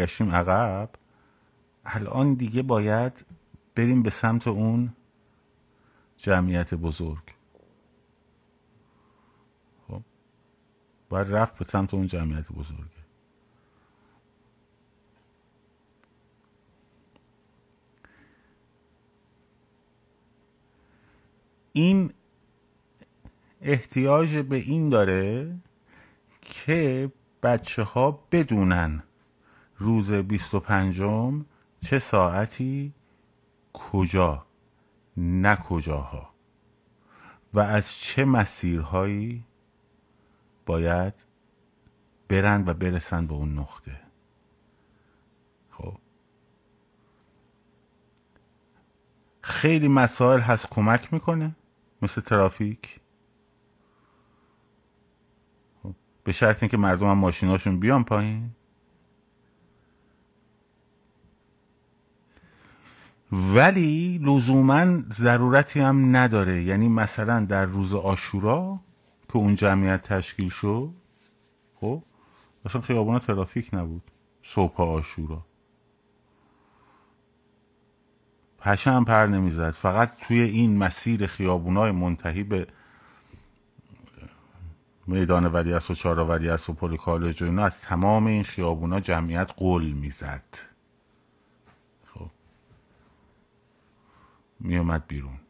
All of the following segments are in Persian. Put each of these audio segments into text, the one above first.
برگشتیم عقب الان دیگه باید بریم به سمت اون جمعیت بزرگ. خب باید رفت به سمت اون جمعیت بزرگ. این احتیاج به این داره که بچه ها بدونن روز بیست و پنجم چه ساعتی؟ کجا؟ نه کجاها. و از چه مسیرهایی؟ باید برن و برسن به اون نقطه. خب. خیلی مسائل هست کمک می‌کنه مثل ترافیک. خب، به شرط اینکه مردم هم ماشیناشون بیان پایین. ولی لزوما ضرورتی هم نداره. یعنی مثلا در روز آشورا که اون جمعیت تشکیل شد خب اصلا خیابونا ترافیک نبود. صبح آشورا. پشه هم پر نمی‌زد. فقط توی این مسیر خیابونای منتهی به میدان ولی و چارا ولی و پل کالج و اینا از تمام این خیابونا جمعیت قل می‌زد. میومد بیرون.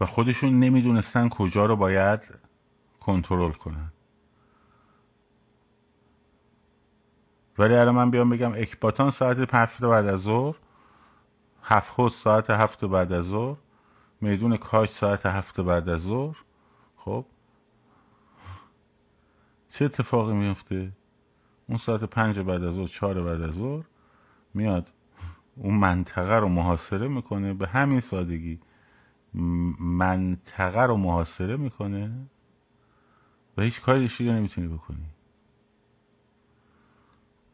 و خودشون نمی‌دونستن کجا رو باید کنترل کنن. ولی الان من بیام بگم اکباتان ساعت هفت بعد از ظهر هفت ساعت هفت بعد از ظهر میدون کاش ساعت هفت بعد از ظهر. خب؟ چه اتفاقی میفته اون ساعت پنج بعد از ظهر چهار بعد از ظهر میاد. اون منطقه رو محاصره می‌کنه. به همین سادگی منطقه رو محاصره می‌کنه و هیچ کاری رو نمی‌تونی بکنی.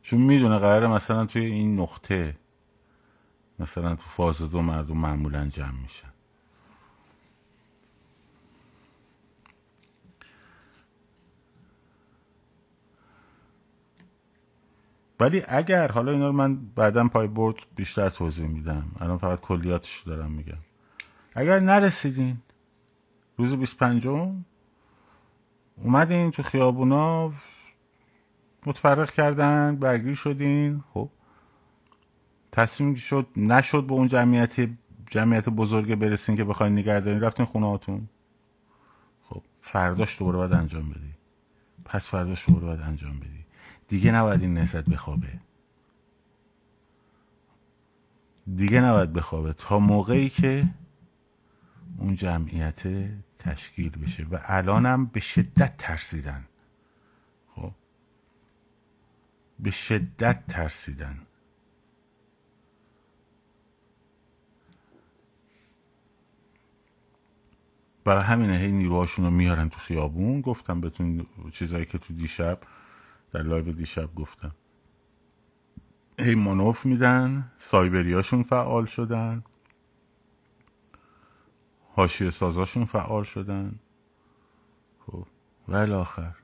چون می‌دونه قراره مثلا توی این نقطه مثلا تو فاز دو مردم معمولا جمع میشن. ولی اگر حالا اینا رو من بعدا پای برد بیشتر توضیح میدم. الان فقط کلیاتش دارم میگم. اگر نرسیدین روز 25 اومدین تو خیابونا متفرق کردن برگیر شدین خب. تصمیم شد نشد به اون جمعیت جمعیت بزرگ برسین که بخواین نگهداری رفتین خونه هاتون خب فرداش دوباره باید انجام بدی پس فرداش دوباره باید انجام بدی دیگه نباید این نهزت بخوابه. دیگه نباید بخوابه تا موقعی که اون جمعیت تشکیل بشه. و الانم به شدت ترسیدن. خب؟ به شدت ترسیدن. برای همینه هی نیروهاشون رو میارن تو خیابون. گفتم بهتون چیزایی که تو دیشب در لایو دیشب گفتم. هی مانوف میدن سایبریاشون فعال شدن. حاشیه سازاشون فعال شدن. خب و آخر.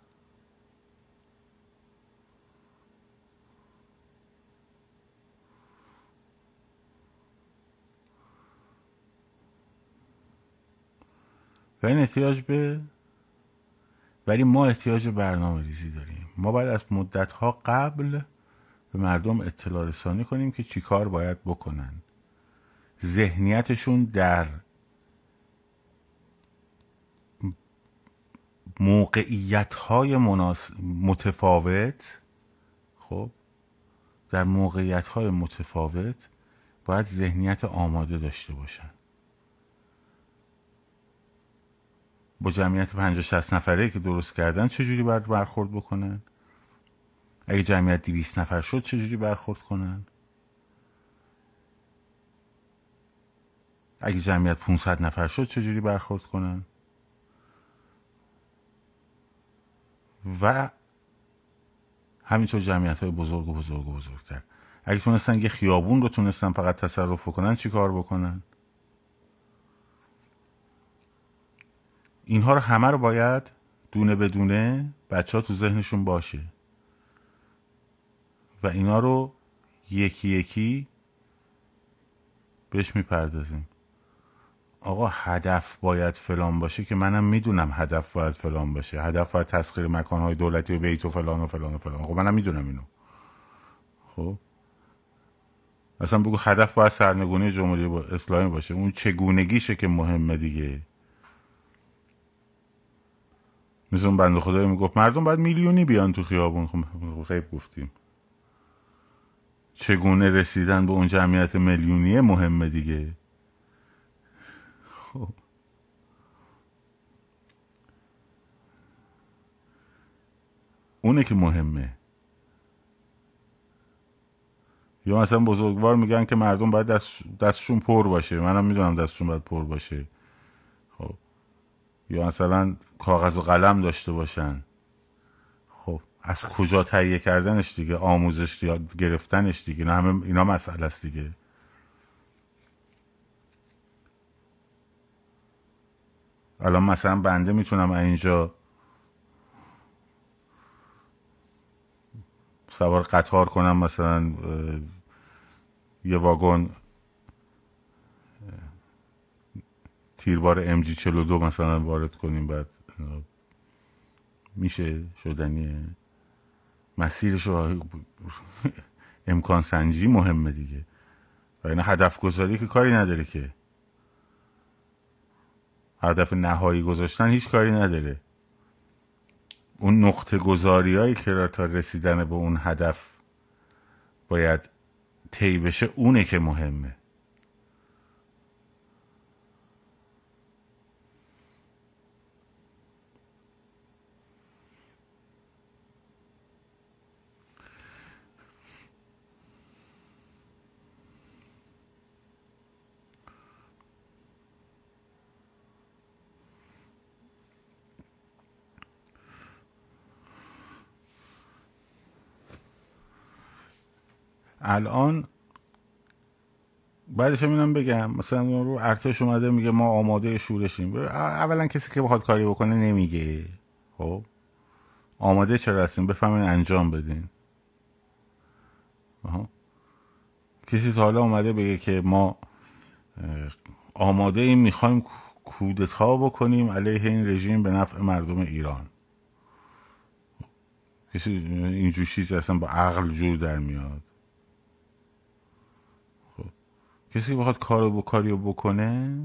و این احتیاج به ولی ما احتیاج برنامه ریزی داریم. ما باید از مدت ها قبل به مردم اطلاع رسانی کنیم که چیکار باید بکنن. ذهنیتشون در موقعیت های متفاوت خب در موقعیت های متفاوت باید ذهنیت آماده داشته باشن. با جمعیت 50 60 نفره که درست کردن چجوری باید برخورد بکنن؟ اگه جمعیت 200 نفر شد چجوری برخورد کنن؟ اگه جمعیت 500 نفر شد چجوری برخورد کنن؟ و همینطور جمعیت های بزرگ و بزرگ و بزرگتر. اگه تونستن یه خیابون رو تونستن فقط تصرف بکنن چی کار بکنن؟ اینها رو همه رو باید دونه بدونه بچه ها تو ذهنشون باشه. و اینا رو یکی یکی بهش می‌پردازیم. آقا هدف باید فلان باشه که منم می‌دونم هدف باید فلان باشه. هدف باید تسخیر مکانهای دولتی و بیت و فلان و فلان و فلان. خب منم می‌دونم اینو. خب؟ اصلا بگو هدف باید سرنگونی جمهوری اسلامی باشه. اون چگونگیشه که مهمه دیگه. مثل اون بند خدایی می‌گفت مردم باید میلیونی بیان تو خیابون. خب غیب گفتیم. چگونه رسیدن به اون جمعیت میلیونی مهمه دیگه؟ خب. اونه که مهمه. یا مثلا بزرگوار میگن که مردم باید دست دستشون پر باشه. منم می‌دونم دستشون باید پر باشه. خب یا مثلا کاغذ و قلم داشته باشن. خب از کجا تهیه کردنش دیگه؟ آموزش یا گرفتنش دیگه؟ نه همه اینا مسئله است دیگه. الان مثلا بنده می‌تونم اینجا سوار قطار کنم مثلا یه واگن تیربار ام جی 42 مثلا وارد کنیم بعد میشه شدنیه مسیرش رو امکان سنجی مهمه دیگه. و این هدف گذاری که کاری نداره که. هدف نهایی گذاشتن هیچ کاری نداره. اون نقطه گذاری هایی که تا رسیدن به اون هدف باید طی بشه اونه که مهمه. الان بعدش هم بگم مثلا رو ارتش اومده میگه ما آماده شورشیم. اولا کسی که بخواد کاری بکنه نمیگه. خب؟ آماده چرا هستیم؟ بفهمین انجام بدین. کسی تا حالا اومده بگه که ما آماده این می‌خوایم کودتا بکنیم علیه این رژیم به نفع مردم ایران. کسی اینجور چیز اصلا با عقل جور در میاد. کسی بخواد کارو بکاری بکنه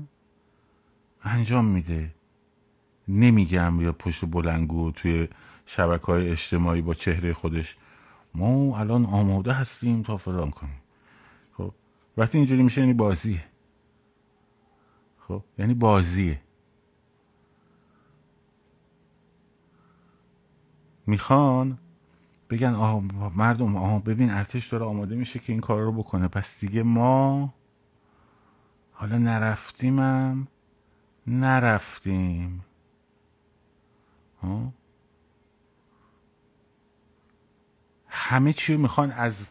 انجام میده. نمیگم یا پشت بلنگو توی شبکه های اجتماعی با چهره خودش ما الان آماده هستیم تا فلان کنیم. خب وقتی اینجوری میشه یعنی بازیه. خب یعنی بازیه. می‌خوان بگن آه مردم آه ببین ارتش داره آماده میشه که این کار رو بکنه. پس دیگه ما حالا نرفتیمم. نرفتیم. ها؟ همه چی می‌خوان از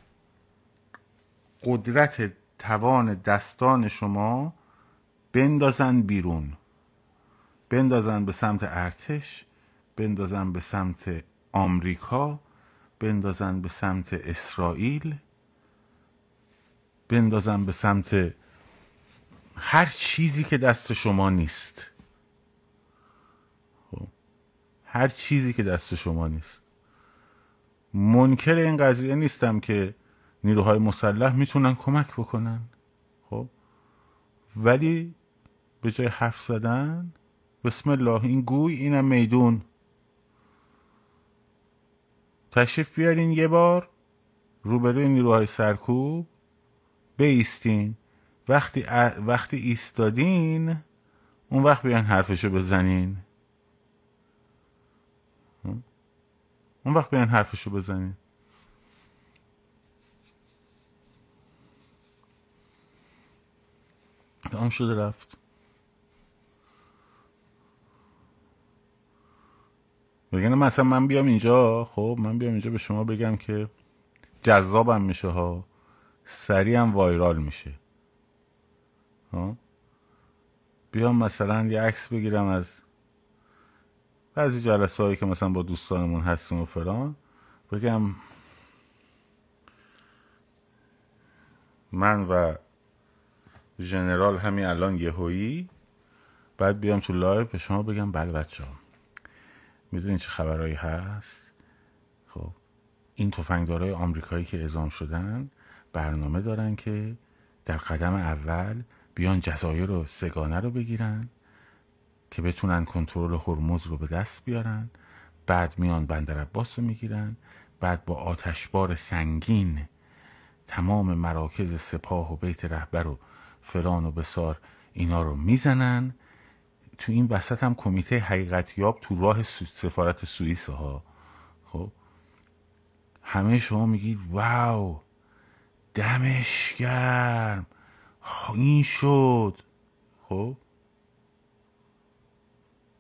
قدرت توان دستان شما بندازن بیرون. بندازن به سمت ارتش بندازن به سمت آمریکا بندازن به سمت اسرائیل بندازن به سمت هر چیزی که دست شما نیست. خب. هر چیزی که دست شما نیست. منکر این قضیه نیستم که نیروهای مسلح می‌تونن کمک بکنن. خب. ولی به جای حرف زدن بسم الله این گوی اینم میدون. تشریف بیارین یه بار روبروی نیروهای سرکوب بیستین. وقتی وقتی ایستادین اون وقت بیان حرفشو بزنین. اون وقت بیان حرفشو بزنین. تمام شده رفت. بگن مثلا من بیام اینجا. خب من بیام اینجا به شما بگم که جذابم میشه ها. سریع وایرال میشه. بیام مثلا یه عکس بگیرم از بعضی جلسه هایی که مثلا با دوستانمون هستیم و فلان. بگم من و ژنرال همین الان یهویی. بعد بیام تو live به شما بگم بله بچه ها می‌دونین چه خبرهایی هست؟ خب این تفنگدارای آمریکایی که اعزام شدن برنامه دارن که در قدم اول بیان جزایر رو سه‌گانه رو بگیرن که بتونن کنترل هرمز رو به دست بیارن. بعد میان بندر عباس رو می‌گیرن. بعد با آتشبار سنگین تمام مراکز سپاه و بیت رهبر و فلان و بسار اینا رو می‌زنن. تو این وسط هم کمیته حقیقتیاب تو راه سفارت سوئیس ها. خب؟ همه شما میگید واو دمش گرم. این شد. خب؟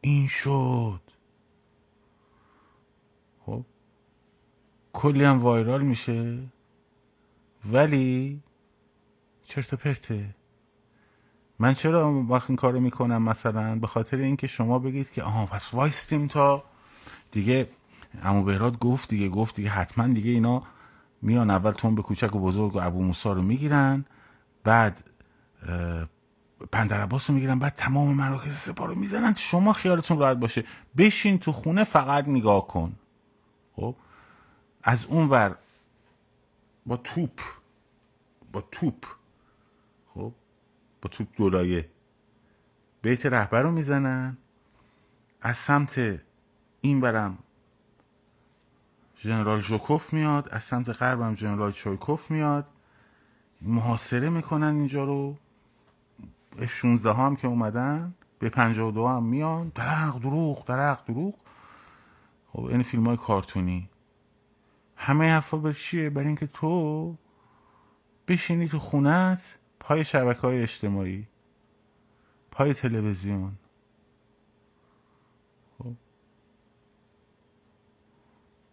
این شد. خب؟ کلی هم وایرال میشه. ولی چرت پرته. من چرا وقت این کارو می‌کنم مثلا؟ به خاطر اینکه شما بگید که آها پس وایستیم تا دیگه امو بهراد گفت دیگه گفت دیگه حتما دیگه اینا میان اول تون به کوچک و بزرگ و ابو موسا رو می‌گیرن. بعد پندر عباس رو می‌گیرن بعد تمام مراکز سپاه رو می‌زنن. شما خیالتون راحت باشه. بشین تو خونه فقط نگاه کن. خب؟ از اون ور با توپ با توپ. خب؟ با توپ دولایه بیت رهبر رو می‌زنن. از سمت این برم ژنرال ژوکوف میاد از سمت غربم ژنرال چویکوف میاد. محاصره می‌کنن اینجا رو. F 16 هم که اومدن به 52 هم میان. درق دروغ درق دروغ. خب این فیلم های کارتونی. همه حرفا به چیه؟ برای اینکه تو بشینی تو خونت پای شبکه های اجتماعی پای تلویزیون. خب.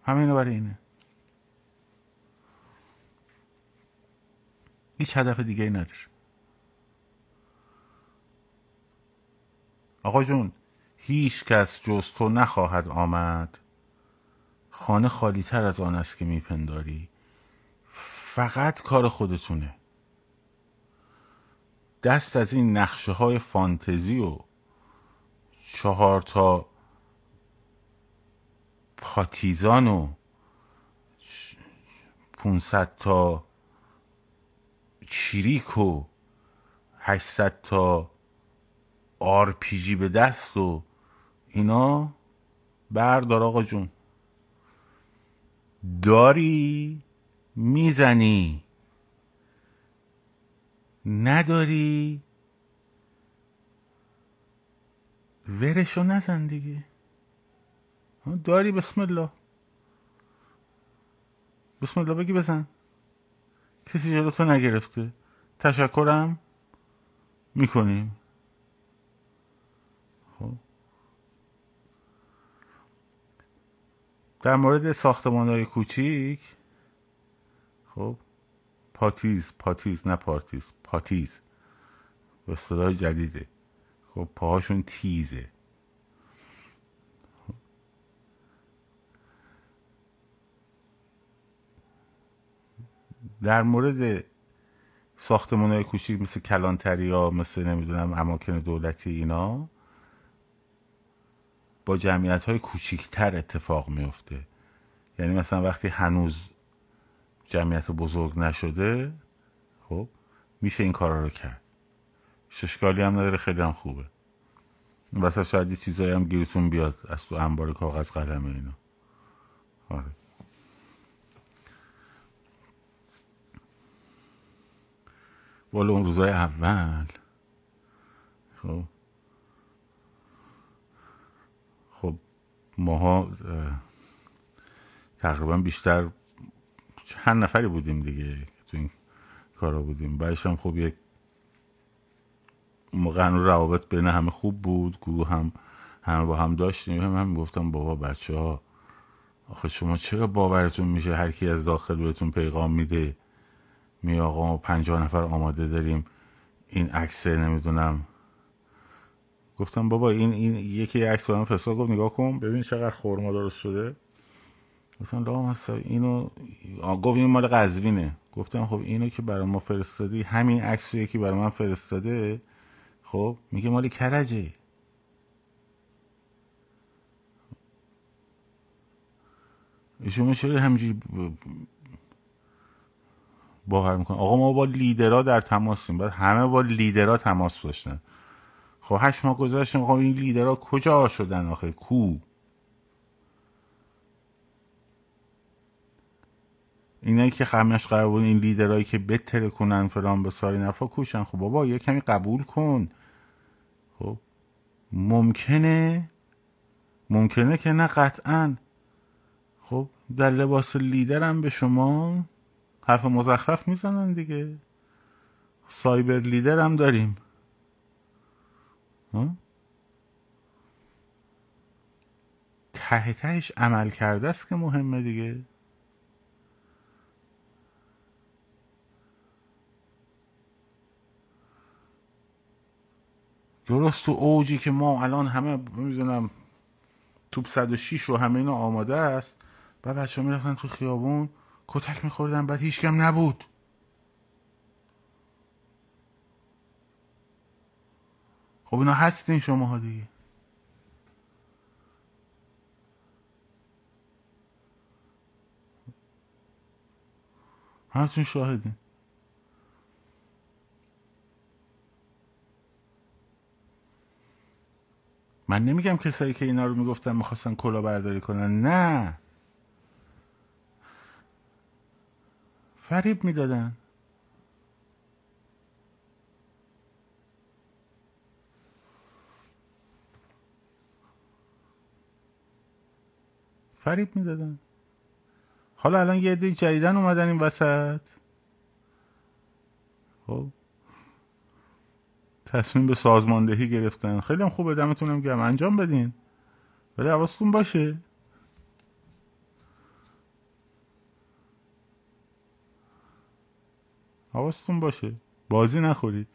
همینو برای اینه. هیچ هدف دیگه ای نداره. آقا جون هیچ کس جز تو نخواهد آمد. خانه خالی تر از آن است که میپنداری. فقط کار خودتونه. دست از این نقشه های فانتزی و چهار تا پارتیزان و پونصد تا چریک و هشتصد تا آرپیجی به دست و اینا بردار آقا جون. داری می‌زنی. نداری؟ ورشو نزن دیگه. داری؟ بسم الله. بسم الله بگی بزن. کسی جلو تو نگرفته. تشکرم می‌کنیم. در مورد ساختمان های کوچیک؟ خب پاتیز پاتیز نه پارتیز پاتیز. به اصطلاح جدیده. خب پاهاشون تیزه. در مورد ساختمان های کوچیک مثل کلانتری ها مثل نمی‌دونم اماکن دولتی اینا با جمعیت های کوچیکتر اتفاق میفته یعنی مثلا وقتی هنوز جمعیت بزرگ نشده خب میشه این کارا رو کرد. ششکالی هم نداره خیلی هم خوبه. واسه شاید یه چیزایی هم گیرتون بیاد از تو انبار کاغذ قلم اینا. آره. والا اون روزای اول. خب. خب ماها تقریبا بیشتر چند نفری بودیم دیگه تو این کارا بودیم. بعدش هم خب یک موقع روابط بین همه خوب بود گروه هم همه با هم داشتیم. هم هم گفتم بابا بچه ها آخه شما چرا باورتون میشه هر کی از داخل بهتون پیغام میده؟ می آقا پنجاه نفر آماده داریم. این عکس نمی‌دونم گفتم بابا این این یکی عکس برام فرستاد گفت نگاه کن ببین چقدر خورما درست شده. گفتم لا اینو گفت این مال قزوینه. گفتم خب اینو که برای ما فرستادی همین عکس یکی برای من فرستاده خب میگه مال کرجه. شما چرا همینجوری باور می‌کنه؟ آقا ما با لیدرها در تماسیم باید همه با لیدرها تماس داشتن خب هشت ماه گذشت خب این لیدرها کجا شدن آخه؟ کو؟ اینایی که خمش قرار این لیدرهایی که بتره کنن فلان به ساری نفا کوشن. خب بابا یه کمی قبول کن. خب ممکنه؟ ممکنه که نه قطعا. خب در لباس لیدرم به شما حرف مزخرف می‌زنن دیگه. سایبر لیدر هم داریم. ته تهش عمل کرده است که مهمه دیگه. درست تو اوجی که ما الان همه می‌دونم توپ 106 رو همه اینا آماده است. بعد بچه ها می‌رفتن تو خیابون کتک میخوردن بعد هیچکم نبود. خب اینا هستین شما ها دیگه. همتون شاهدین. من نمیگم کسایی که اینا رو می‌گفتن می‌خواستن کلا برداری کنن. نه. فریب می‌دادن. فریب می‌دادن. حالا الان یه عده جدیدن اومدن این وسط. خب. تصمیم به سازماندهی گرفتن. خیلی هم خوبه دمتونم گرم. انجام بدین. ولی حواستون باشه. حواستون باشه. بازی نخورید.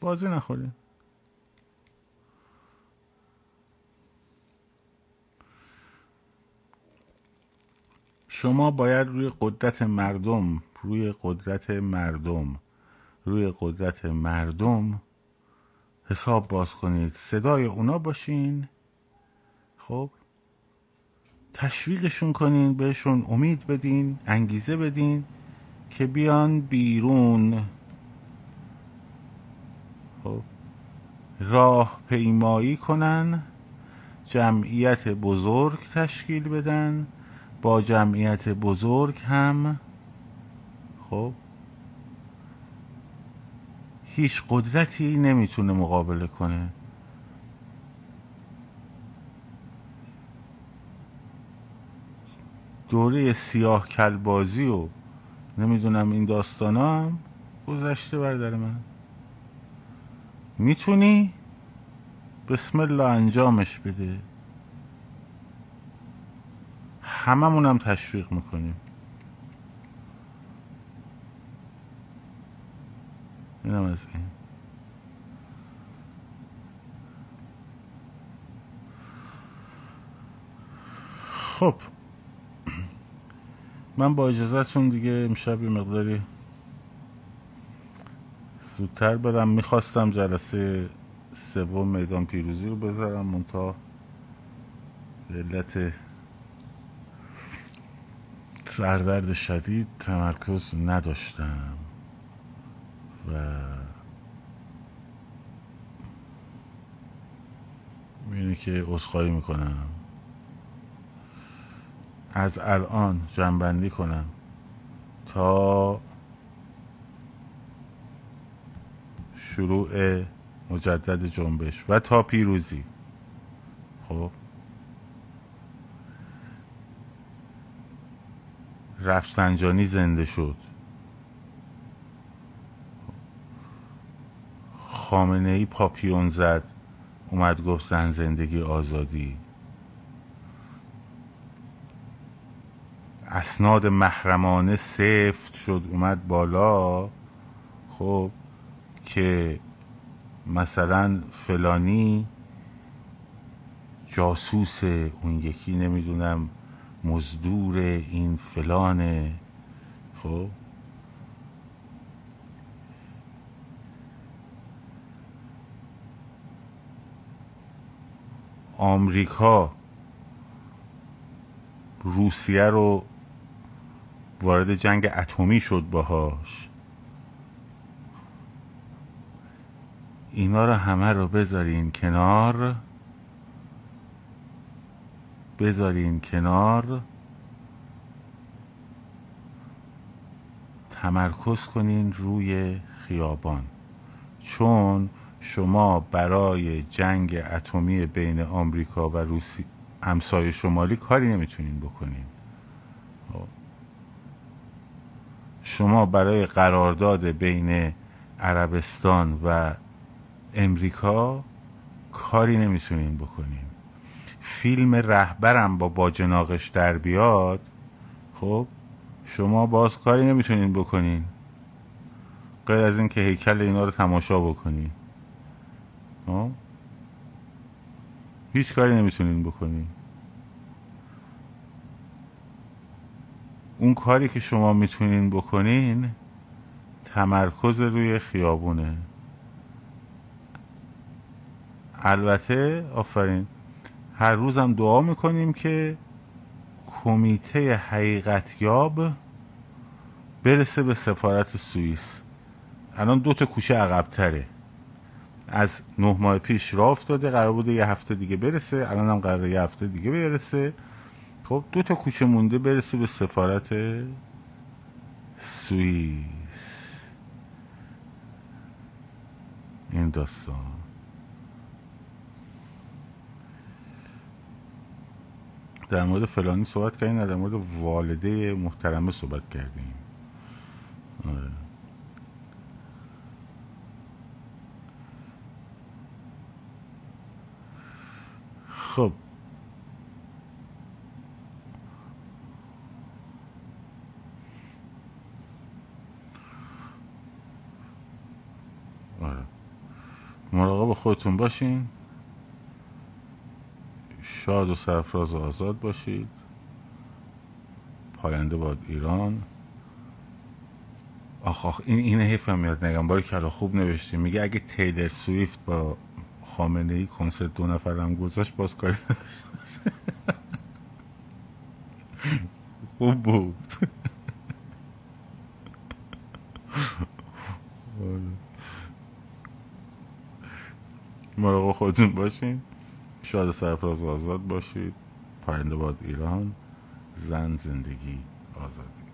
بازی نخورید. شما باید روی قدرت مردم روی قدرت مردم روی قدرت مردم حساب باز کنید. صدای اونا باشین. خب؟ تشویقشون کنین بهشون امید بدین انگیزه بدین که بیان بیرون. خب؟ راه پیمایی کنن جمعیت بزرگ تشکیل بدن. با جمعیت بزرگ هم خب هیچ قدرتی نمی‌تونه مقابله کنه. دوره سیاه کلبازی و نمی‌دونم این داستان هم گذشته بردر من. می‌تونی؟ بسم الله انجامش بده. هممونم تشویق می‌کنیم. اینم از این. خب. من با اجازهتون دیگه امشب یه مقداری زودتر برم. می‌خواستم جلسه سوم میدان پیروزی رو بذارم منتها علت سردرد شدید تمرکز نداشتم و اینه که عذرخواهی می‌کنم. از الان جنبندی کنم تا شروع مجدد جنبش و تا پیروزی. خب؟ رفسنجانی زنده شد. خامنه ای پاپیون زد اومد گفت زن زندگی آزادی. اسناد محرمانه سفت شد اومد بالا. خب که مثلا فلانی جاسوس اون یکی نمی‌دونم مزدور این فلانه خب. آمریکا روسیه رو وارد جنگ اتمی شد باهاش. اینا رو همه رو بذارین کنار. بذارین کنار. تمرکز کنین روی خیابان. چون شما برای جنگ اتمی بین آمریکا و روسی همسایه شمالی کاری نمی‌تونین بکنین. خب. شما برای قرارداد بین عربستان و امریکا کاری نمی‌تونین بکنین. فیلم رهبرم با باجناقش در بیاد خب شما باز کاری نمی‌تونین بکنین. غیر از اینکه هیکل اینا رو تماشا بکنین. خب؟ هیچ کاری نمی‌تونین بکنین. اون کاری که شما می‌تونین بکنین تمرکز روی خیابونه. البته آفرین. هر روزم دعا می‌کنیم که کمیته حقیقت یاب برسه به سفارت سوئیس. الان دو تا کوچه عقبتره. از نه ماه پیش راه افتاده قرار بوده یه هفته دیگه برسه الان هم قرار یه هفته دیگه برسه. خب دو تا کوچه مونده برسه به سفارت سوئیس. این داستان. در مورد فلانی صحبت کردیم نه در مورد والده محترمه صحبت کردیم. آره. خب. آره. مراقب خودتون باشین. شاد و سرفراز و آزاد باشید. پاینده باد ایران. آخ آخ این اینه حیفم میاد نگم. باری کلا خوب نوشتی میگه اگه تیلر سویفت با خامنه ای کنسرت دو نفر هم گذاشت باز کاری خوب بود. مراقب خودتون باشین. شاد سرفراز آزاد باشید. پاینده باد ایران زن زندگی آزادی.